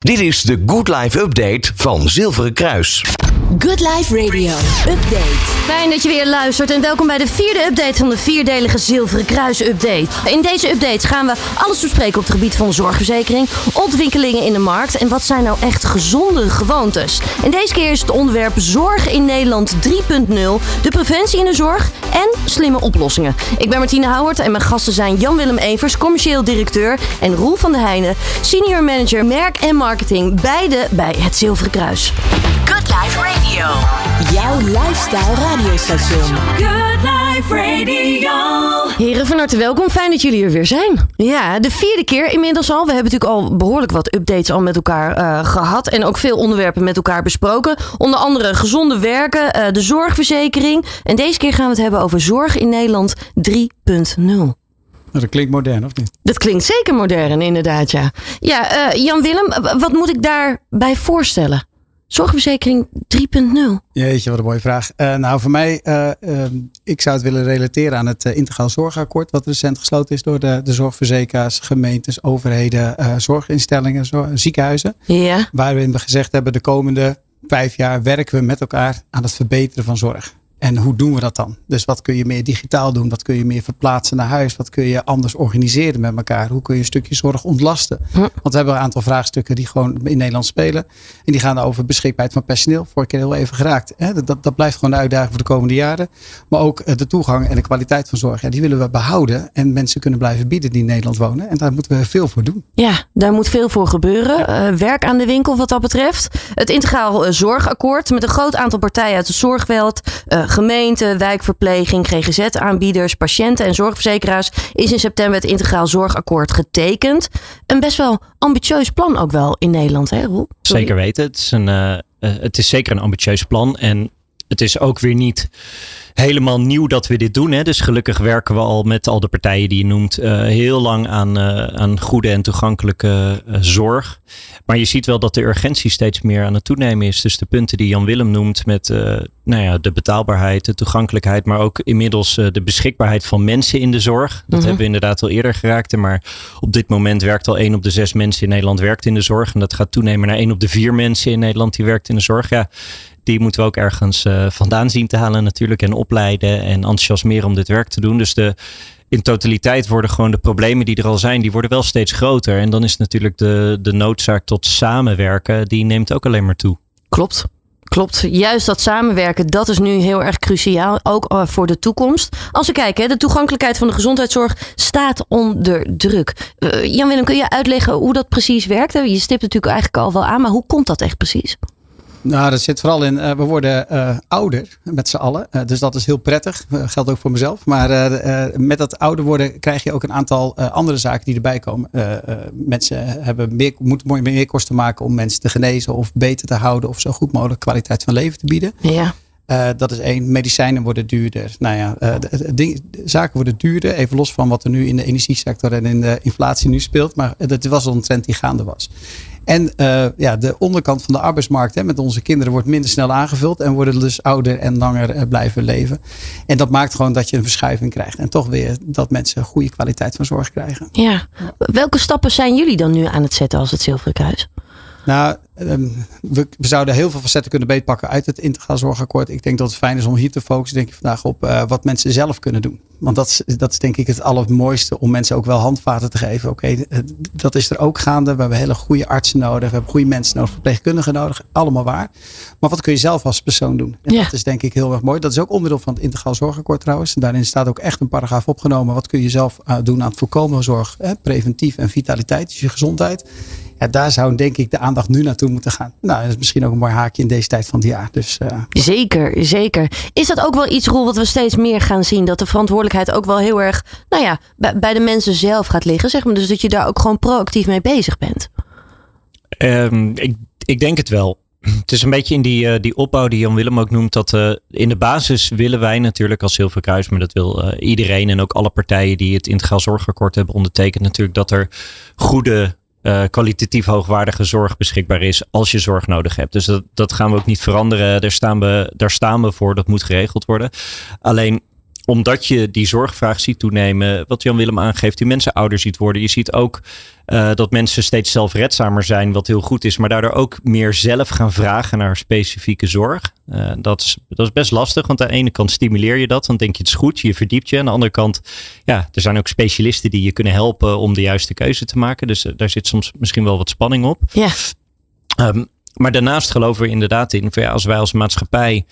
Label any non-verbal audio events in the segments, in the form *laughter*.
Dit is de Good Life Update van Zilveren Kruis. Good Life Radio Update. Fijn dat je weer luistert en welkom bij de vierde update van de vierdelige Zilveren Kruis Update. In deze update gaan we alles bespreken op het gebied van de zorgverzekering, ontwikkelingen in de markt en wat zijn nou echt gezonde gewoontes. En deze keer is het onderwerp Zorg in Nederland 3.0, de preventie in de zorg en slimme oplossingen. Ik ben Martine Houwert en mijn gasten zijn Jan-Willem Evers, commercieel directeur en Roel van der Heijnen, senior manager merk en marketing, beide bij het Zilveren Kruis. Good Life Radio. Jouw lifestyle radiostation. Good Life Radio. Heren, van harte welkom. Fijn dat jullie er weer zijn. Ja, de vierde keer inmiddels al. We hebben natuurlijk al behoorlijk wat updates al met elkaar eh, gehad. En ook veel onderwerpen met elkaar besproken. Onder andere gezonde werken, eh, de zorgverzekering. En deze keer gaan we het hebben over zorg in Nederland 3.0. Nou, dat klinkt modern, of niet? Dat klinkt zeker modern, inderdaad, ja. Ja, eh, Jan-Willem, wat moet ik daarbij voorstellen? Zorgverzekering 3.0. Jeetje, wat een mooie vraag. Eh, nou, voor mij, eh, ehm, ik zou het willen relateren aan het Integraal Zorgakkoord, wat recent gesloten is door de, de zorgverzekeraars, gemeentes, overheden, eh, zorginstellingen, zor- ziekenhuizen. Ja, Waarin we gezegd hebben, de komende vijf jaar werken we met elkaar aan het verbeteren van zorg. En hoe doen we dat dan? Dus wat kun je meer digitaal doen? Wat kun je meer verplaatsen naar huis? Wat kun je anders organiseren met elkaar? Hoe kun je een stukje zorg ontlasten? Want we hebben een aantal vraagstukken die gewoon in Nederland spelen. En die gaan over beschikbaarheid van personeel. Vorige keer heel even geraakt. Dat- Dat, dat blijft gewoon de uitdaging voor de komende jaren. Maar ook eh, de toegang en de kwaliteit van zorg. Ja, die willen we behouden. En mensen kunnen blijven bieden die in Nederland wonen. En daar moeten we veel voor doen. Ja, daar moet veel voor gebeuren. Eh, werk aan de winkel wat dat betreft. Het Integraal eh, Zorgakkoord met een groot aantal partijen uit de zorgveld. Gemeenten, wijkverpleging, GGZ-aanbieders, patiënten en zorgverzekeraars. Is in september het Integraal Zorgakkoord getekend. Een best wel ambitieus plan ook wel in Nederland, hè Roel? Zeker weten. Het is, een, eh, eh, het is zeker een ambitieus plan. En het is ook weer niet helemaal nieuw dat we dit doen. Hè. Dus gelukkig werken we al met al de partijen die je noemt eh, heel lang aan, eh, aan goede en toegankelijke eh, zorg. Maar je ziet wel dat de urgentie steeds meer aan het toenemen is. Dus de punten die Jan Willem noemt met nou ja, de betaalbaarheid, de toegankelijkheid, maar ook inmiddels de beschikbaarheid van mensen in de zorg. Dat Mhm. hebben we inderdaad al eerder geraakt. Maar op dit moment werkt al één op de zes mensen in Nederland werkt in de zorg. En dat gaat toenemen naar één op de vier mensen in Nederland die werkt in de zorg. Ja, die moeten we ook ergens eh, vandaan zien te halen natuurlijk. En opleiden en enthousiasmeren om dit werk te doen. Dus de, in totaliteit worden gewoon de problemen die er al zijn, die worden wel steeds groter. En dan is natuurlijk de, de noodzaak tot samenwerken, die neemt ook alleen maar toe. Klopt. Klopt. Juist dat samenwerken, dat is nu heel erg cruciaal. Ook eh, voor de toekomst. Als we kijken, de toegankelijkheid van de gezondheidszorg staat onder druk. Eh, Jan-Willem, kun je uitleggen hoe dat precies werkt? Je stipt natuurlijk eigenlijk al wel aan, maar hoe komt dat echt precies? Nou, dat zit vooral in, eh, we worden eh, ouder met z'n allen. Eh, dus dat is heel prettig. Geldt ook voor mezelf. Maar met dat ouder worden krijg je ook een aantal andere zaken die erbij komen. Mensen hebben meer, moeten meer, meer kosten maken om mensen te genezen of beter te houden of zo goed mogelijk kwaliteit van leven te bieden. Ja. Uh, dat is één. Medicijnen worden duurder. Nou ja, uh, zaken worden duurder. Even los van wat er nu in de energiesector en in de inflatie nu speelt. Maar dat was al een trend die gaande was. En uh, ja, de onderkant van de arbeidsmarkt hè, met onze kinderen wordt minder snel aangevuld. En worden dus ouder en langer blijven leven. En dat maakt gewoon dat je een verschuiving krijgt. En toch weer dat mensen goede kwaliteit van zorg krijgen. Ja. Welke stappen zijn jullie dan nu aan het zetten als het Zilveren Kruis? Nou, we, we, zouden heel veel facetten kunnen beetpakken uit het integraal zorgakkoord. Ik denk dat het fijn is om hier te focussen, denk ik vandaag op uh, wat mensen zelf kunnen doen. Want dat is, dat is denk ik het allermooiste om mensen ook wel handvaten te geven. Oké, okay, dat is er ook gaande. We hebben hele goede artsen nodig. We hebben goede mensen nodig, verpleegkundigen nodig. Allemaal waar. Maar wat kun je zelf als persoon doen? En ja. dat is denk ik heel erg mooi. Dat is ook onderdeel van het integraal zorgakkoord trouwens. En daarin staat ook echt een paragraaf opgenomen. Wat kun je zelf uh, doen aan het voorkomen zorg? Hè? Preventief en vitaliteit, dus je gezondheid. Ja, daar zou denk ik de aandacht nu naartoe moeten gaan. Nou, dat is misschien ook een mooi haakje in deze tijd van het jaar. Dus, uh... Zeker, zeker. Is dat ook wel iets, Roel, wat we steeds meer gaan zien? Dat de verantwoordelijkheid ook wel heel erg, nou ja, bij, de mensen zelf gaat liggen. Zeg maar. Dus dat je daar ook gewoon proactief mee bezig bent. Um, ik, ik denk het wel. Het is een beetje in die, uh, die opbouw die Jan Willem ook noemt. Dat uh, in de basis willen wij natuurlijk als Zilveren Kruis, maar dat wil uh, iedereen en ook alle partijen die het integraal zorgakkoord hebben ondertekend, natuurlijk dat er goede uh, kwalitatief hoogwaardige zorg beschikbaar is als je zorg nodig hebt. Dus dat, dat gaan we ook niet veranderen. Daar staan, we, daar staan we voor. Dat moet geregeld worden. Alleen omdat je die zorgvraag ziet toenemen, wat Jan Willem aangeeft, die mensen ouder ziet worden. Je ziet ook uh, dat mensen steeds zelfredzamer zijn, wat heel goed is, maar daardoor ook meer zelf gaan vragen naar specifieke zorg. Uh, dat, is, dat is best lastig, want aan de ene kant stimuleer je dat, dan denk je het is goed, je verdiept je. Aan de andere kant, ja, er zijn ook specialisten die je kunnen helpen om de juiste keuze te maken. Dus uh, daar zit soms misschien wel wat spanning op. Ja. Um, maar daarnaast geloven we inderdaad in, als wij als maatschappij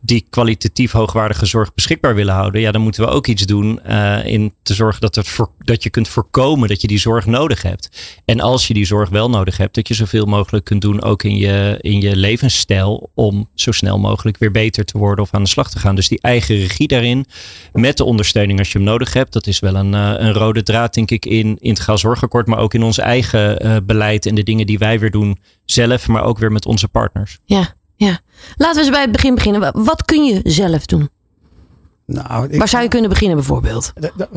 die kwalitatief hoogwaardige zorg beschikbaar willen houden, ja, dan moeten we ook iets doen uh, in te zorgen dat, het voor, dat je kunt voorkomen dat je die zorg nodig hebt. En als je die zorg wel nodig hebt, dat je zoveel mogelijk kunt doen ook in je, in je levensstijl om zo snel mogelijk weer beter te worden of aan de slag te gaan. Dus die eigen regie daarin, met de ondersteuning als je hem nodig hebt, dat is wel een, uh, een rode draad, denk ik, in integraal zorgakkoord, maar ook in ons eigen uh, beleid en de dingen die wij weer doen zelf, maar ook weer met onze partners. Ja. Ja, laten we eens bij het begin beginnen. Wat kun je zelf doen? Nou, ik, Waar zou je kunnen beginnen bijvoorbeeld? De,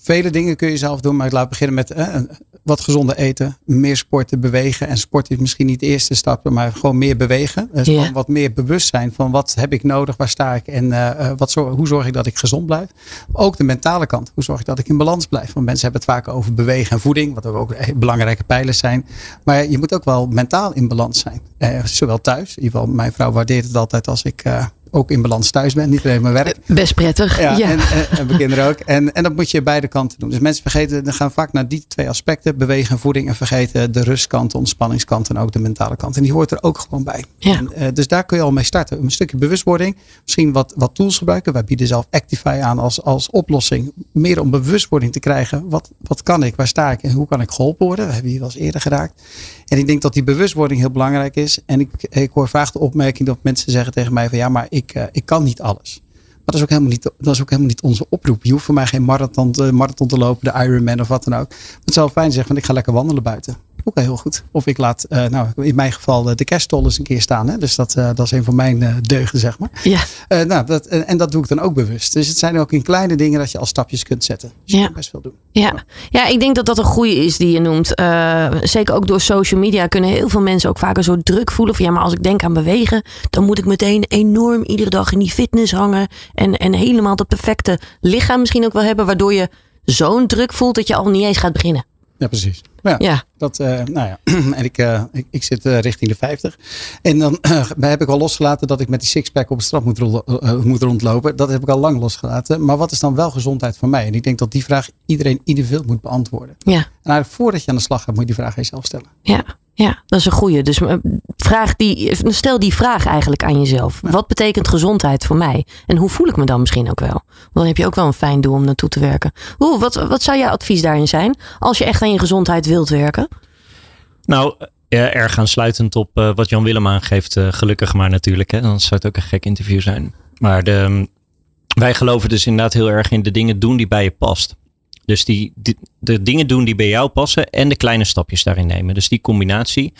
vele dingen kun je zelf doen, maar ik laat beginnen met eh, wat gezonder eten, meer sporten, bewegen. En sport is misschien niet de eerste stap, maar gewoon meer bewegen. Dus wat meer bewust zijn van wat heb ik nodig, waar sta ik en eh, wat zor- hoe zorg ik dat ik gezond blijf. Ook de mentale kant, hoe zorg ik dat ik in balans blijf. Want mensen hebben het vaak over bewegen en voeding, wat ook eh, belangrijke pijlers zijn. Maar je moet ook wel mentaal in balans zijn. Eh, zowel thuis, in ieder geval mijn vrouw waardeert het altijd als ik eh, ook in balans thuis ben, niet alleen mijn werk. Best prettig. Ja, Ja. En, en, en mijn kinderen ook. En, en dat moet je beide kanten doen. Dus mensen vergeten, dan gaan vaak naar die twee aspecten, bewegen en voeding. En vergeten de rustkant, de ontspanningskant en ook de mentale kant. En die hoort er ook gewoon bij. Ja. En, eh, dus daar kun je al mee starten. Een stukje bewustwording. Misschien wat, wat tools gebruiken. Wij bieden zelf Actify aan als, als oplossing. Meer om bewustwording te krijgen. Wat, wat kan ik? Waar sta ik? En hoe kan ik geholpen worden? We hebben hier wel eens eerder geraakt. En ik denk dat die bewustwording heel belangrijk is. En ik, ik hoor vaak de opmerking dat mensen zeggen tegen mij van ja, maar ik, eh, ik kan niet alles. Maar dat is, ook helemaal niet, dat is ook helemaal niet onze oproep. Je hoeft voor mij geen marathon, marathon te lopen, de Ironman of wat dan ook. Het zou fijn zeggen van ik ga lekker wandelen buiten. Ook heel goed. Of ik laat, eh, nou in mijn geval, eh, de kerststol eens een keer staan. Hè? Dus dat, eh, dat is een van mijn deugden, zeg maar. Ja. Nou, dat, en dat doe ik dan ook bewust. Dus het zijn ook in kleine dingen dat je al stapjes kunt zetten. Dus je Ja. kunt best veel doen. Ja. ja, ik denk dat dat een goede is die je noemt. Zeker ook door social media kunnen heel veel mensen ook vaker zo druk voelen. Van ja, maar als ik denk aan bewegen, dan moet ik meteen enorm iedere dag in die fitness hangen. En, en helemaal dat perfecte lichaam misschien ook wel hebben. Waardoor je zo'n druk voelt dat je al niet eens gaat beginnen. Ja, precies. Ja. Ja, Dat, eh, nou ja, *clears throat* en ik, eh, ik, ik zit eh, richting de 50. En dan *clears throat* heb ik al losgelaten dat ik met die sixpack op het strand moet, moet rondlopen. Dat heb ik al lang losgelaten. Maar wat is dan wel gezondheid voor mij? En ik denk dat die vraag iedereen individueel moet beantwoorden. ja, En eigenlijk voordat je aan de slag gaat, moet je die vraag aan jezelf stellen. ja. Ja, dat is een goede. Dus eh, vraag die, stel die vraag eigenlijk aan jezelf. Wat betekent gezondheid voor mij? En hoe voel ik me dan misschien ook wel? Want dan heb je ook wel een fijn doel om naartoe te werken. Oeh, wat, wat zou jouw advies daarin zijn? Als je echt aan je gezondheid wilt werken? Nou, ja, erg aansluitend op eh, wat Jan Willem aangeeft, eh, gelukkig maar natuurlijk. Hè, dan zou het ook een gek interview zijn. Maar de, wij geloven dus inderdaad heel erg in de dingen doen die bij je past. Dus die, de dingen doen die bij jou passen en de kleine stapjes daarin nemen. Dus die combinatie.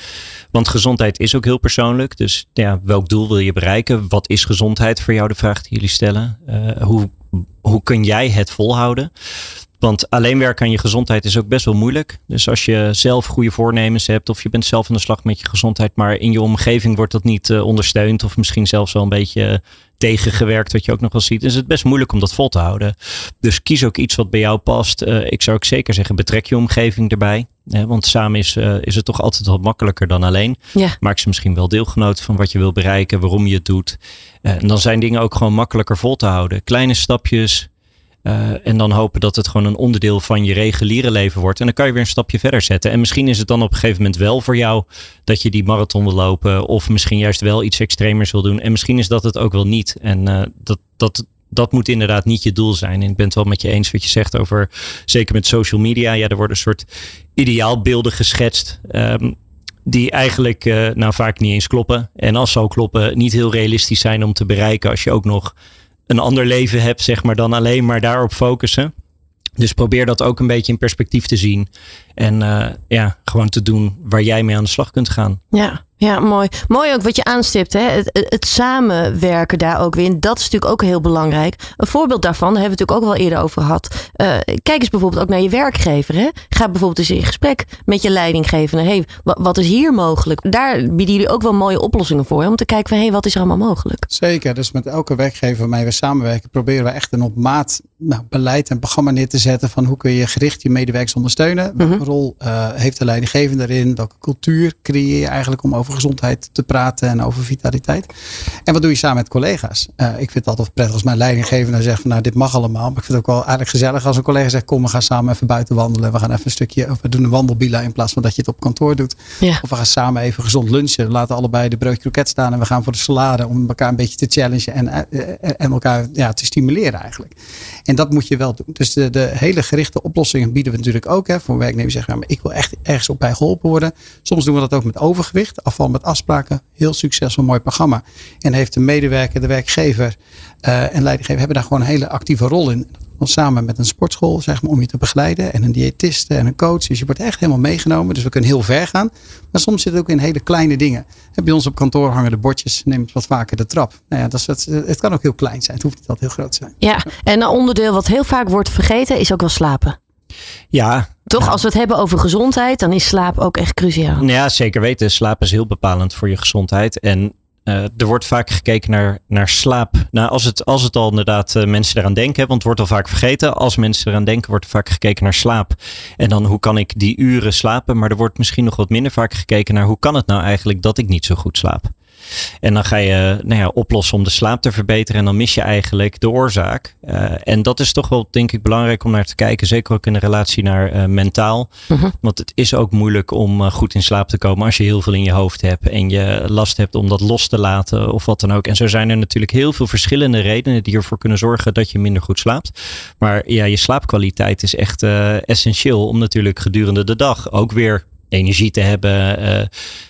Want gezondheid is ook heel persoonlijk. Dus ja, welk doel wil je bereiken? Wat is gezondheid voor jou? De vraag die jullie stellen. Eh, hoe, hoe kun jij het volhouden? Want alleen werken aan je gezondheid is ook best wel moeilijk. Dus als je zelf goede voornemens hebt of je bent zelf aan de slag met je gezondheid, maar in je omgeving wordt dat niet eh, ondersteund of misschien zelfs wel een beetje eh, tegengewerkt, wat je ook nog wel ziet, is het best moeilijk om dat vol te houden. Dus kies ook iets wat bij jou past. Eh, ik zou ook zeker zeggen, betrek je omgeving erbij. Hè, want samen is, is het toch altijd wat makkelijker dan alleen. Ja. Maak ze misschien wel deelgenoot van wat je wil bereiken, waarom je het doet. En dan zijn dingen ook gewoon makkelijker vol te houden. Kleine stapjes. Eh, en dan hopen dat het gewoon een onderdeel van je reguliere leven wordt. En dan kan je weer een stapje verder zetten. En misschien is het dan op een gegeven moment wel voor jou dat je die marathon wil lopen. Of misschien juist wel iets extremers wil doen. En misschien is dat het ook wel niet. En eh, dat, dat, dat moet inderdaad niet je doel zijn. En ik ben het wel met je eens wat je zegt over, zeker met social media. Ja, er worden een soort ideaalbeelden geschetst. ehm, die eigenlijk eh, nou vaak niet eens kloppen. En als ze ook kloppen, niet heel realistisch zijn om te bereiken. Als je ook nog een ander leven hebt, zeg maar, dan alleen maar daarop focussen. Dus probeer dat ook een beetje in perspectief te zien. En eh, ja, gewoon te doen waar jij mee aan de slag kunt gaan. Ja, Ja, mooi. Mooi ook wat je aanstipt. Hè? Het, het samenwerken daar ook weer. En dat is natuurlijk ook heel belangrijk. Een voorbeeld daarvan, daar hebben we het natuurlijk ook wel eerder over gehad. Uh, kijk eens bijvoorbeeld ook naar je werkgever. Hè? Ga bijvoorbeeld eens in gesprek met je leidinggevende. Hey, wat is hier mogelijk? Daar bieden jullie ook wel mooie oplossingen voor. Hè? Om te kijken van hey, wat is er allemaal mogelijk? Zeker. Dus met elke werkgever waarmee we samenwerken, proberen we echt een op maat nou, beleid en programma neer te zetten. Van hoe kun je gericht je medewerkers ondersteunen? Welke mhm. rol uh, heeft de leidinggevende erin? Welke cultuur creëer je eigenlijk om over over gezondheid te praten en over vitaliteit. En wat doe je samen met collega's? Uh, ik vind het altijd prettig als mijn leidinggevende zegt van nou dit mag allemaal. Maar ik vind het ook wel eigenlijk gezellig als een collega zegt kom we gaan samen even buiten wandelen. We gaan even een stukje, of we doen een wandelbila in plaats van dat je het op kantoor doet. Ja. Of we gaan samen even gezond lunchen. We laten allebei de broodje kroket staan en we gaan voor de salade om elkaar een beetje te challengen en, eh, en elkaar ja, te stimuleren eigenlijk. En dat moet je wel doen. Dus de, de hele gerichte oplossingen bieden we natuurlijk ook. Hè, voor werknemers zeggen, ja, maar ik wil echt ergens op bij geholpen worden. Soms doen we dat ook met overgewicht. Af met afspraken. Heel succesvol, mooi programma. En heeft de medewerker, de werkgever uh, en leidinggever hebben daar gewoon een hele actieve rol in. Want samen met een sportschool, zeg maar, om je te begeleiden. En een diëtiste en een coach. Dus je wordt echt helemaal meegenomen. Dus we kunnen heel ver gaan. Maar soms zit het ook in hele kleine dingen. Bij ons op kantoor hangen de bordjes. Neemt wat vaker de trap. Nou ja, dat is het, het kan ook heel klein zijn. Het hoeft niet altijd heel groot te zijn. Ja, en een onderdeel wat heel vaak wordt vergeten is ook wel slapen. Ja. Toch, als we het hebben over gezondheid, dan is slaap ook echt cruciaal. Ja, zeker weten. Slaap is heel bepalend voor je gezondheid. En uh, er wordt vaak gekeken naar, naar slaap. Nou, als het, als het al inderdaad uh, mensen eraan denken, want het wordt al vaak vergeten. Als mensen eraan denken, wordt er vaak gekeken naar slaap. En dan hoe kan ik die uren slapen? Maar er wordt misschien nog wat minder vaak gekeken naar hoe kan het nou eigenlijk dat ik niet zo goed slaap? En dan ga je nou ja, oplossen om de slaap te verbeteren. En dan mis je eigenlijk de oorzaak. Uh, en dat is toch wel, denk ik, belangrijk om naar te kijken. Zeker ook in de relatie naar uh, mentaal. Uh-huh. Want het is ook moeilijk om uh, goed in slaap te komen als je heel veel in je hoofd hebt. En je last hebt om dat los te laten of wat dan ook. En zo zijn er natuurlijk heel veel verschillende redenen die ervoor kunnen zorgen dat je minder goed slaapt. Maar ja, je slaapkwaliteit is echt essentieel om natuurlijk gedurende de dag ook weer energie te hebben. Uh,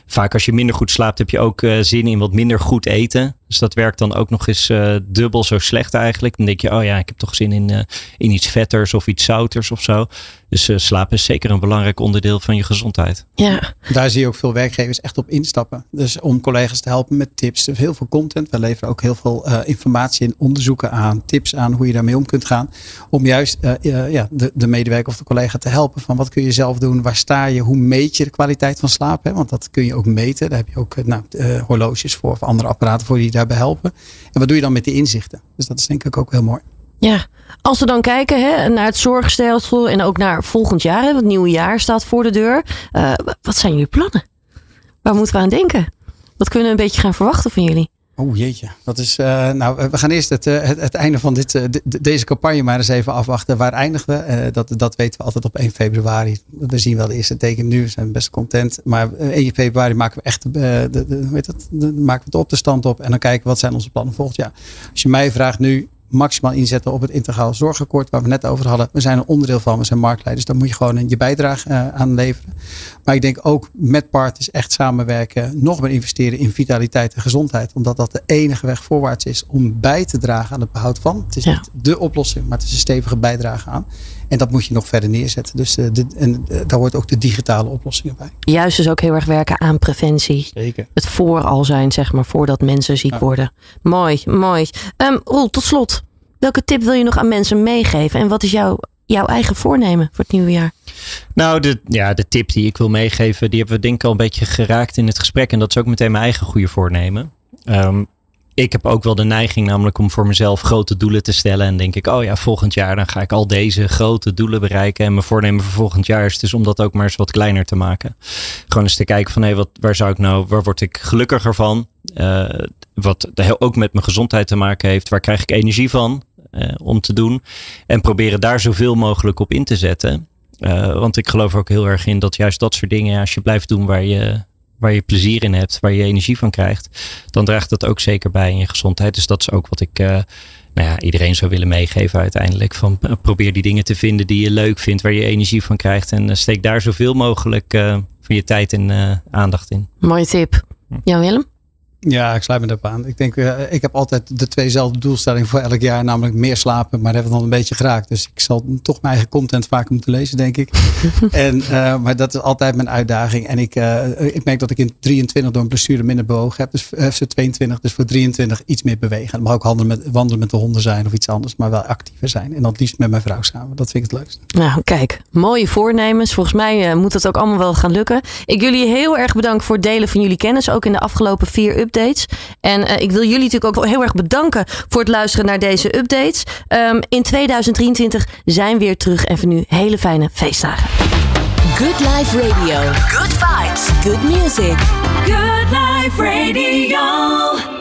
vaak als je minder goed slaapt, heb je ook uh, zin in wat minder goed eten. Dus dat werkt dan ook nog eens uh, dubbel zo slecht eigenlijk. Dan denk je, oh ja, ik heb toch zin in, in iets vetters of iets zouters of zo. Dus slaap is zeker een belangrijk onderdeel van je gezondheid. Ja. Daar zie je ook veel werkgevers echt op instappen. Dus om collega's te helpen met tips. Dus heel veel content. We leveren ook heel veel informatie en onderzoeken aan. Tips aan hoe je daarmee om kunt gaan. Om juist ja, de, de medewerker of de collega te helpen. Van wat kun je zelf doen? Waar sta je? Hoe meet je de kwaliteit van slaap. Hè? Want dat kun je ook meten. Daar heb je ook eh, nou, uh, horloges voor of andere apparaten voor die daarbij helpen. En wat doe je dan met die inzichten? Dus dat is denk ik ook heel mooi. Ja, als we dan kijken hè, naar het zorgstelsel en ook naar volgend jaar, hè, het nieuwe jaar staat voor de deur. Uh, wat zijn jullie plannen? Waar moeten we aan denken? Wat kunnen we een beetje gaan verwachten van jullie? Oh jeetje, dat is. Uh, nou, we gaan eerst het, uh, het, einde van dit, deze campagne maar eens even afwachten. Waar eindigen we? dat, dat weten we altijd op 1 februari. We zien wel de eerste teken nu, we zijn best content. Maar 1 februari maken we echt de, de, de, weet het, de, maken we de op de stand op. En dan kijken wat zijn onze plannen volgend jaar. Als je mij vraagt nu, maximaal inzetten op het integraal zorgakkoord waar we net over hadden. We zijn een onderdeel van, we zijn marktleiders. Daar moet je gewoon je bijdrage uh, aan leveren. Maar ik denk ook met partners echt samenwerken, nog meer investeren in vitaliteit en gezondheid. Omdat dat de enige weg voorwaarts is om bij te dragen aan het behoud van. Het is niet de oplossing, maar het is een stevige bijdrage aan. En dat moet je nog verder neerzetten. Dus uh, de, en, uh, daar hoort ook de digitale oplossingen bij. Juist dus ook heel erg werken aan preventie. Zeker. Het vooral zijn, zeg maar, voordat mensen ziek worden. Mooi, mooi. Um, Roel, tot slot. Welke tip wil je nog aan mensen meegeven? En wat is jouw, jouw eigen voornemen voor het nieuwe jaar? Nou, de, ja, de tip die ik wil meegeven, die hebben we denk ik al een beetje geraakt in het gesprek. En dat is ook meteen mijn eigen goede voornemen. Um, ik heb ook wel de neiging namelijk om voor mezelf grote doelen te stellen. En denk ik, oh ja, volgend jaar dan ga ik al deze grote doelen bereiken. En mijn voornemen voor volgend jaar is dus om dat ook maar eens wat kleiner te maken. Gewoon eens te kijken van, hé, wat, waar zou ik nou, waar word ik gelukkiger van? Uh, wat ook met mijn gezondheid te maken heeft. Waar krijg ik energie van uh, om te doen? En proberen daar zoveel mogelijk op in te zetten. Uh, want ik geloof ook heel erg in dat juist dat soort dingen, als je blijft doen waar je waar je plezier in hebt, waar je energie van krijgt, dan draagt dat ook zeker bij in je gezondheid. Dus dat is ook wat ik uh, nou ja, iedereen zou willen meegeven uiteindelijk. Van, uh, probeer die dingen te vinden die je leuk vindt, waar je energie van krijgt. En uh, steek daar zoveel mogelijk van je tijd en aandacht in. Mooie tip. Jan Willem? Ja, ik sluit me daarop aan. Ik denk, uh, ik heb altijd de tweezelfde doelstellingen voor elk jaar. Namelijk meer slapen, maar dat hebben we dan een beetje geraakt. Dus ik zal toch mijn eigen content vaker moeten lezen, denk ik. *laughs* en, uh, maar dat is altijd mijn uitdaging. En ik, uh, ik merk dat ik in 23 door een blessure minder bewogen heb. Dus FC 22, dus voor 23 iets meer bewegen. Het mag ook handelen met, wandelen met de honden zijn of iets anders. Maar wel actiever zijn. En dat liefst met mijn vrouw samen. Dat vind ik het leukst. Nou, kijk. Mooie voornemens. Volgens mij moet het ook allemaal wel gaan lukken. Ik jullie heel erg bedanken voor het delen van jullie kennis. Ook in de afgelopen vier updates. En uh, ik wil jullie natuurlijk ook heel erg bedanken voor het luisteren naar deze updates. Um, in 2023 zijn we weer terug en voor nu hele fijne feestdagen. Good Life Radio. Good vibes. Good music. Good Life Radio.